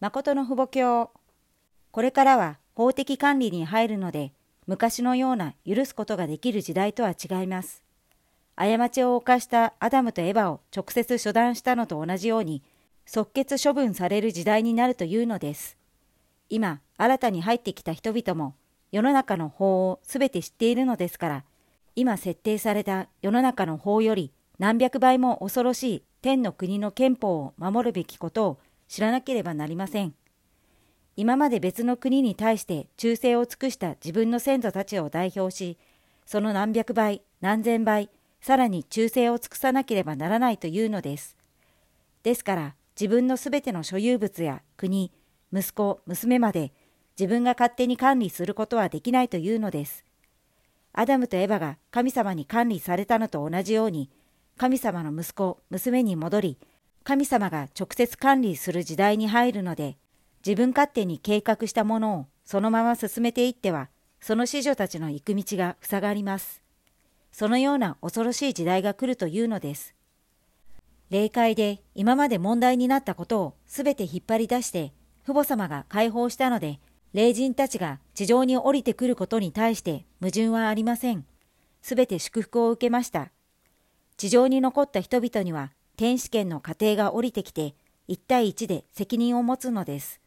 誠の父母教。これからは法的管理に入るので、昔のような許すことができる時代とは違います。過ちを犯したアダムとエバを直接処断したのと同じように、即決処分される時代になるというのです。今、新たに入ってきた人々も、世の中の法をすべて知っているのですから、今設定された世の中の法より何百倍も恐ろしい天の国の憲法を守るべきことを知らなければなりません。今まで別の国に対して忠誠を尽くした自分の先祖たちを代表し、その何百倍、何千倍、さらに忠誠を尽くさなければならないというのです。ですから自分のすべての所有物や国、息子、娘まで自分が勝手に管理することはできないというのです。アダムとエバが神様に管理されたのと同じように、神様の息子、娘に戻り、神様が直接管理する時代に入るので、自分勝手に計画したものをそのまま進めていっては、その子女たちの行く道が塞がります。そのような恐ろしい時代が来るというのです。霊界で今まで問題になったことをすべて引っ張り出して、父母様が解放したので、霊人たちが地上に降りてくることに対して矛盾はありません。すべて祝福を受けました。地上に残った人々には天使権の過程が降りてきて、1対1で責任を持つのです。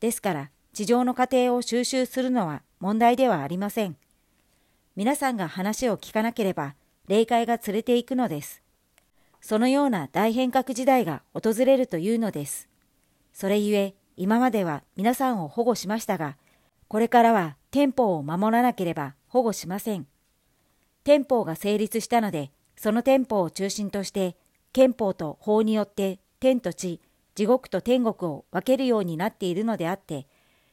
ですから、地上の過程を収集するのは問題ではありません。皆さんが話を聞かなければ、霊界が連れて行くのです。そのような大変革時代が訪れるというのです。それゆえ、今までは皆さんを保護しましたが、これからは憲法を守らなければ保護しません。憲法が成立したので、その憲法を中心として憲法と法によって天と地、地獄と天国を分けるようになっているのであって、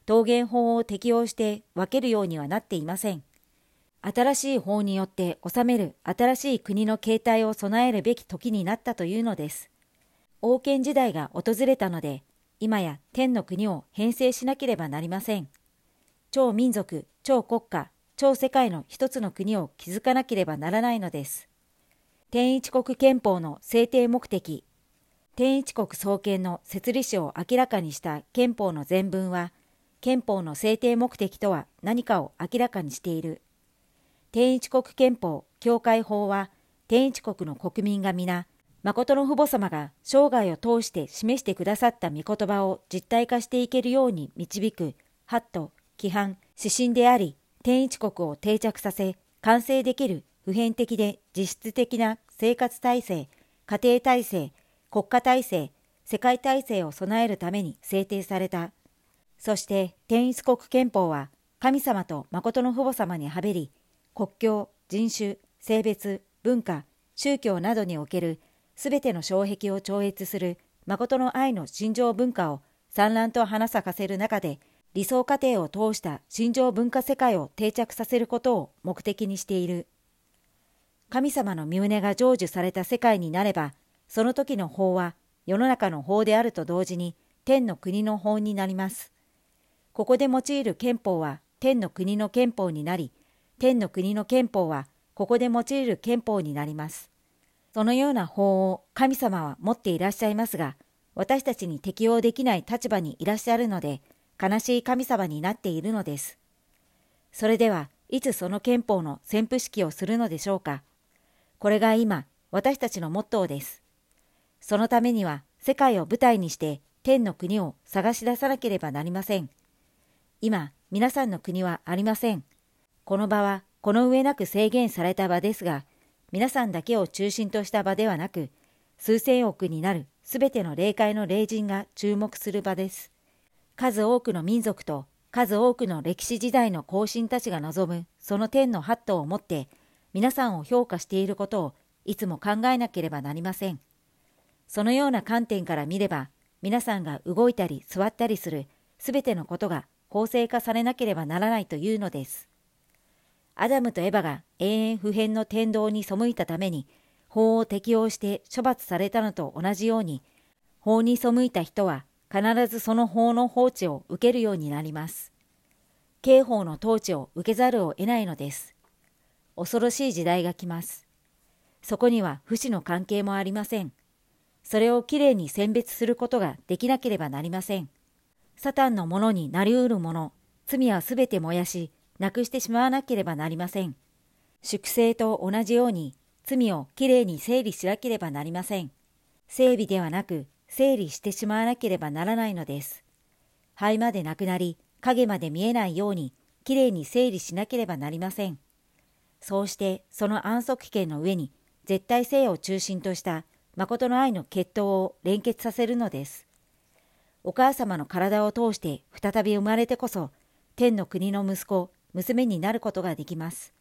桃源法を適用して分けるようにはなっていません。新しい法によって治める新しい国の形態を備えるべき時になったというのです。王権時代が訪れたので、今や天の国を編成しなければなりません。超民族、超国家、超世界の一つの国を築かなければならないのです。天一国憲法の制定目的、天一国創建の設立史を明らかにした憲法の全文は、憲法の制定目的とは何かを明らかにしている。天一国憲法、教会法は、天一国の国民が皆、誠の父母様が生涯を通して示してくださった御言葉を実体化していけるように導く、ハット、規範、指針であり、天一国を定着させ、完成できる普遍的で実質的な生活体制、家庭体制、国家体制、世界体制を備えるために制定された。そして天一国憲法は神様と誠の父母様にはべり、国境、人種、性別、文化、宗教などにおけるすべての障壁を超越する誠の愛の心情文化を産卵と花咲かせる中で理想過程を通した心情文化世界を定着させることを目的にしている。神様の身旨が成就された世界になれば、その時の法は世の中の法であると同時に天の国の法になります。ここで用いる憲法は天の国の憲法になり、天の国の憲法はここで用いる憲法になります。そのような法を神様は持っていらっしゃいますが、私たちに適用できない立場にいらっしゃるので、悲しい神様になっているのです。それでは、いつその憲法の宣布式をするのでしょうか。これが今、私たちのモットーです。そのためには、世界を舞台にして天の国を探し出さなければなりません。今、皆さんの国はありません。この場は、この上なく制限された場ですが、皆さんだけを中心とした場ではなく、数千億になるすべての霊界の霊人が注目する場です。数多くの民族と数多くの歴史時代の後進たちが望むその天のハットを持って皆さんを評価していることをいつも考えなければなりません。そのような観点から見れば、皆さんが動いたり座ったりするすべてのことが法制化されなければならないというのです。アダムとエバが永遠不変の天道に背いたために、法を適用して処罰されたのと同じように、法に背いた人は必ずその法の放置を受けるようになります。刑法の統治を受けざるを得ないのです。恐ろしい時代が来ます。そこには不死の関係もありません。それをきれいに選別することができなければなりません。サタンのものになりうるもの、罪はすべて燃やし、なくしてしまわなければなりません。粛清と同じように、罪をきれいに整理しなければなりません。整備ではなく、整理してしまわなければならないのです。灰までなくなり、影まで見えないように、きれいに整理しなければなりません。そうして、その安息権の上に、絶対性を中心とした誠の愛の血統を連結させるのです。お母様の体を通して再び生まれてこそ、天の国の息子、娘になることができます。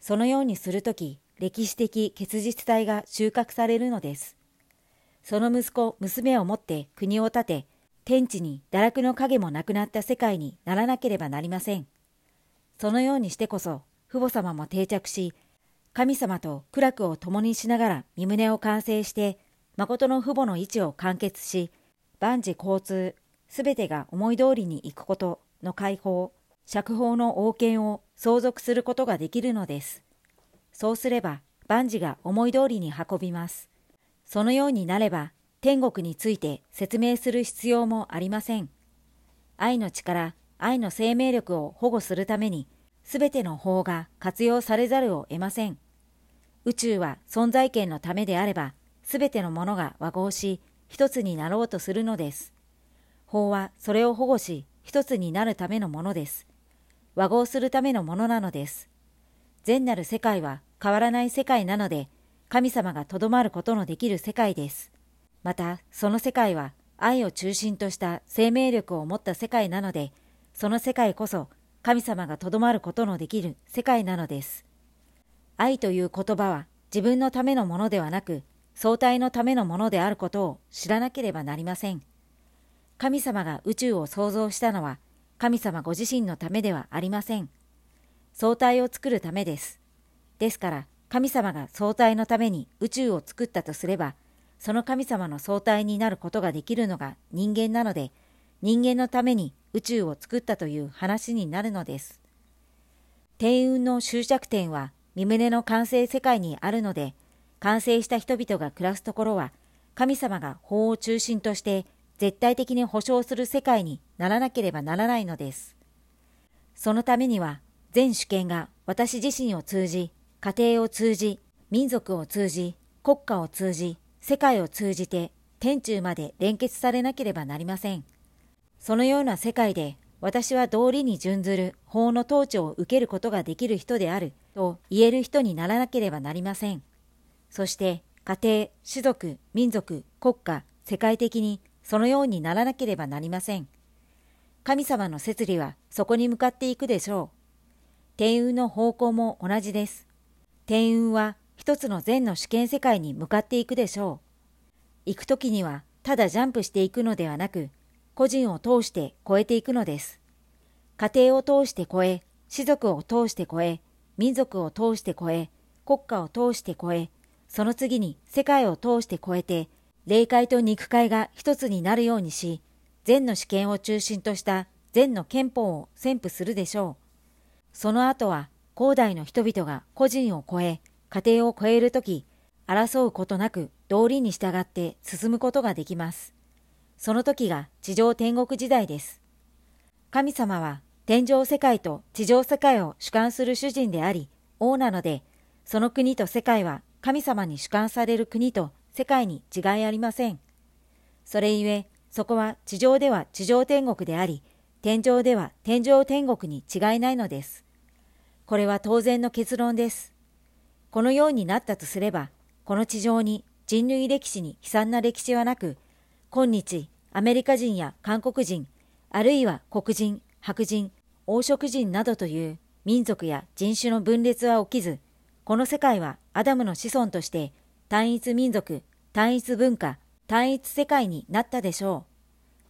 そのようにするとき、歴史的結実体が収穫されるのです。その息子、娘をもって国を建て、天地に堕落の影もなくなった世界にならなければなりません。そのようにしてこそ、父母様も定着し、神様と苦楽を共にしながら身旨を完成して、誠の父母の位置を完結し、万事交通、すべてが思い通りに行くことの解放、釈放の王権を相続することができるのです。そうすれば万事が思い通りに運びます。そのようになれば天国について説明する必要もありません。愛の力、愛の生命力を保護するために、すべての法が活用されざるを得ません。宇宙は存在権のためであれば、すべてのものが和合し、一つになろうとするのです。法はそれを保護し、一つになるためのものです。和合するためのものなのです。善なる世界は変わらない世界なので、神様がとどまることのできる世界です。また、その世界は愛を中心とした生命力を持った世界なので、その世界こそ神様がとどまることのできる世界なのです。愛という言葉は自分のためのものではなく、相対のためのものであることを知らなければなりません。神様が宇宙を創造したのは、神様ご自身のためではありません。相対を作るためです。ですから、神様が相対のために宇宙を作ったとすれば、その神様の相対になることができるのが人間なので、人間のために宇宙を作ったという話になるのです。天運の終着点は身胸の完成世界にあるので、完成した人々が暮らすところは、神様が法を中心として絶対的に保障する世界にならなければならないのです。そのためには、全主権が私自身を通じ、家庭を通じ、民族を通じ、国家を通じ、世界を通じて、天中まで連結されなければなりません。そのような世界で私は道理に準ずる法の統治を受けることができる人であると言える人にならなければなりません。そして家庭、種族、民族、国家、世界的にそのようにならなければなりません。神様の摂理はそこに向かっていくでしょう。天運の方向も同じです。天運は一つの善の主権世界に向かっていくでしょう。行くときにはただジャンプしていくのではなく、個人を通して超えていくのです。家庭を通して超え、士族を通して超え、民族を通して超え、国家を通して超え、その次に世界を通して超えて、霊界と肉界が一つになるようにし、善の主権を中心とした善の憲法を宣布するでしょう。その後は、広大の人々が個人を超え、家庭を超えるとき、争うことなく道理に従って進むことができます。その時が地上天国時代です。神様は天上世界と地上世界を主管する主人であり、王なので、その国と世界は神様に主管される国と世界に違いありません。それゆえ、そこは地上では地上天国であり、天上では天上天国に違いないのです。これは当然の結論です。このようになったとすれば、この地上に人類歴史に悲惨な歴史はなく、今日、アメリカ人や韓国人、あるいは黒人、白人、黄色人などという民族や人種の分裂は起きず、この世界はアダムの子孫として単一民族、単一文化、単一世界になったでしょ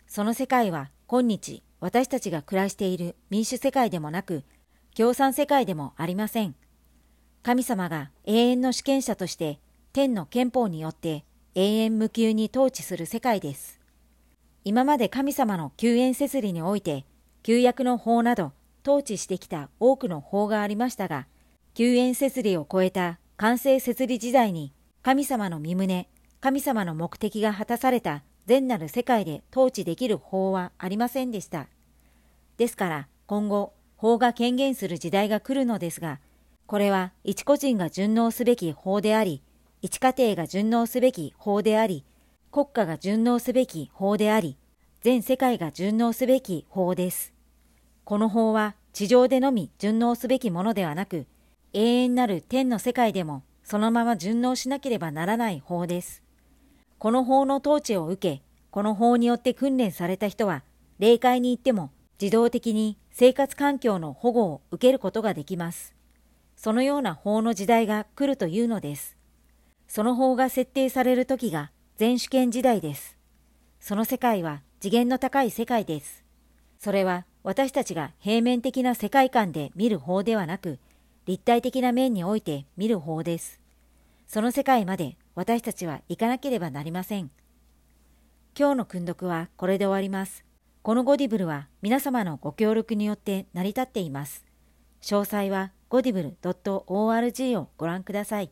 う。その世界は今日私たちが暮らしている民主世界でもなく、共産世界でもありません。神様が永遠の主権者として天の憲法によって永遠無休に統治する世界です。今まで神様の救援設理において、旧約の法など統治してきた多くの法がありましたが、救援設理を超えた完成設理時代に神様の身旨、神様の目的が果たされた善なる世界で統治できる法はありませんでした。ですから今後法が権限する時代が来るのですが、これは一個人が順応すべき法であり、一家庭が順応すべき法であり、国家が順応すべき法であり、全世界が順応すべき法です。この法は地上でのみ順応すべきものではなく、永遠なる天の世界でもそのまま順応しなければならない法です。この法の統治を受け、この法によって訓練された人は、霊界に行っても自動的に生活環境の保護を受けることができます。そのような法の時代が来るというのです。その法が設定される時が全主権時代です。その世界は次元の高い世界です。それは私たちが平面的な世界観で見る法ではなく、立体的な面において見る法です。その世界まで私たちは行かなければなりません。今日の訓読はこれで終わります。このゴディブルは皆様のご協力によって成り立っています。詳細はゴディブル .org をご覧ください。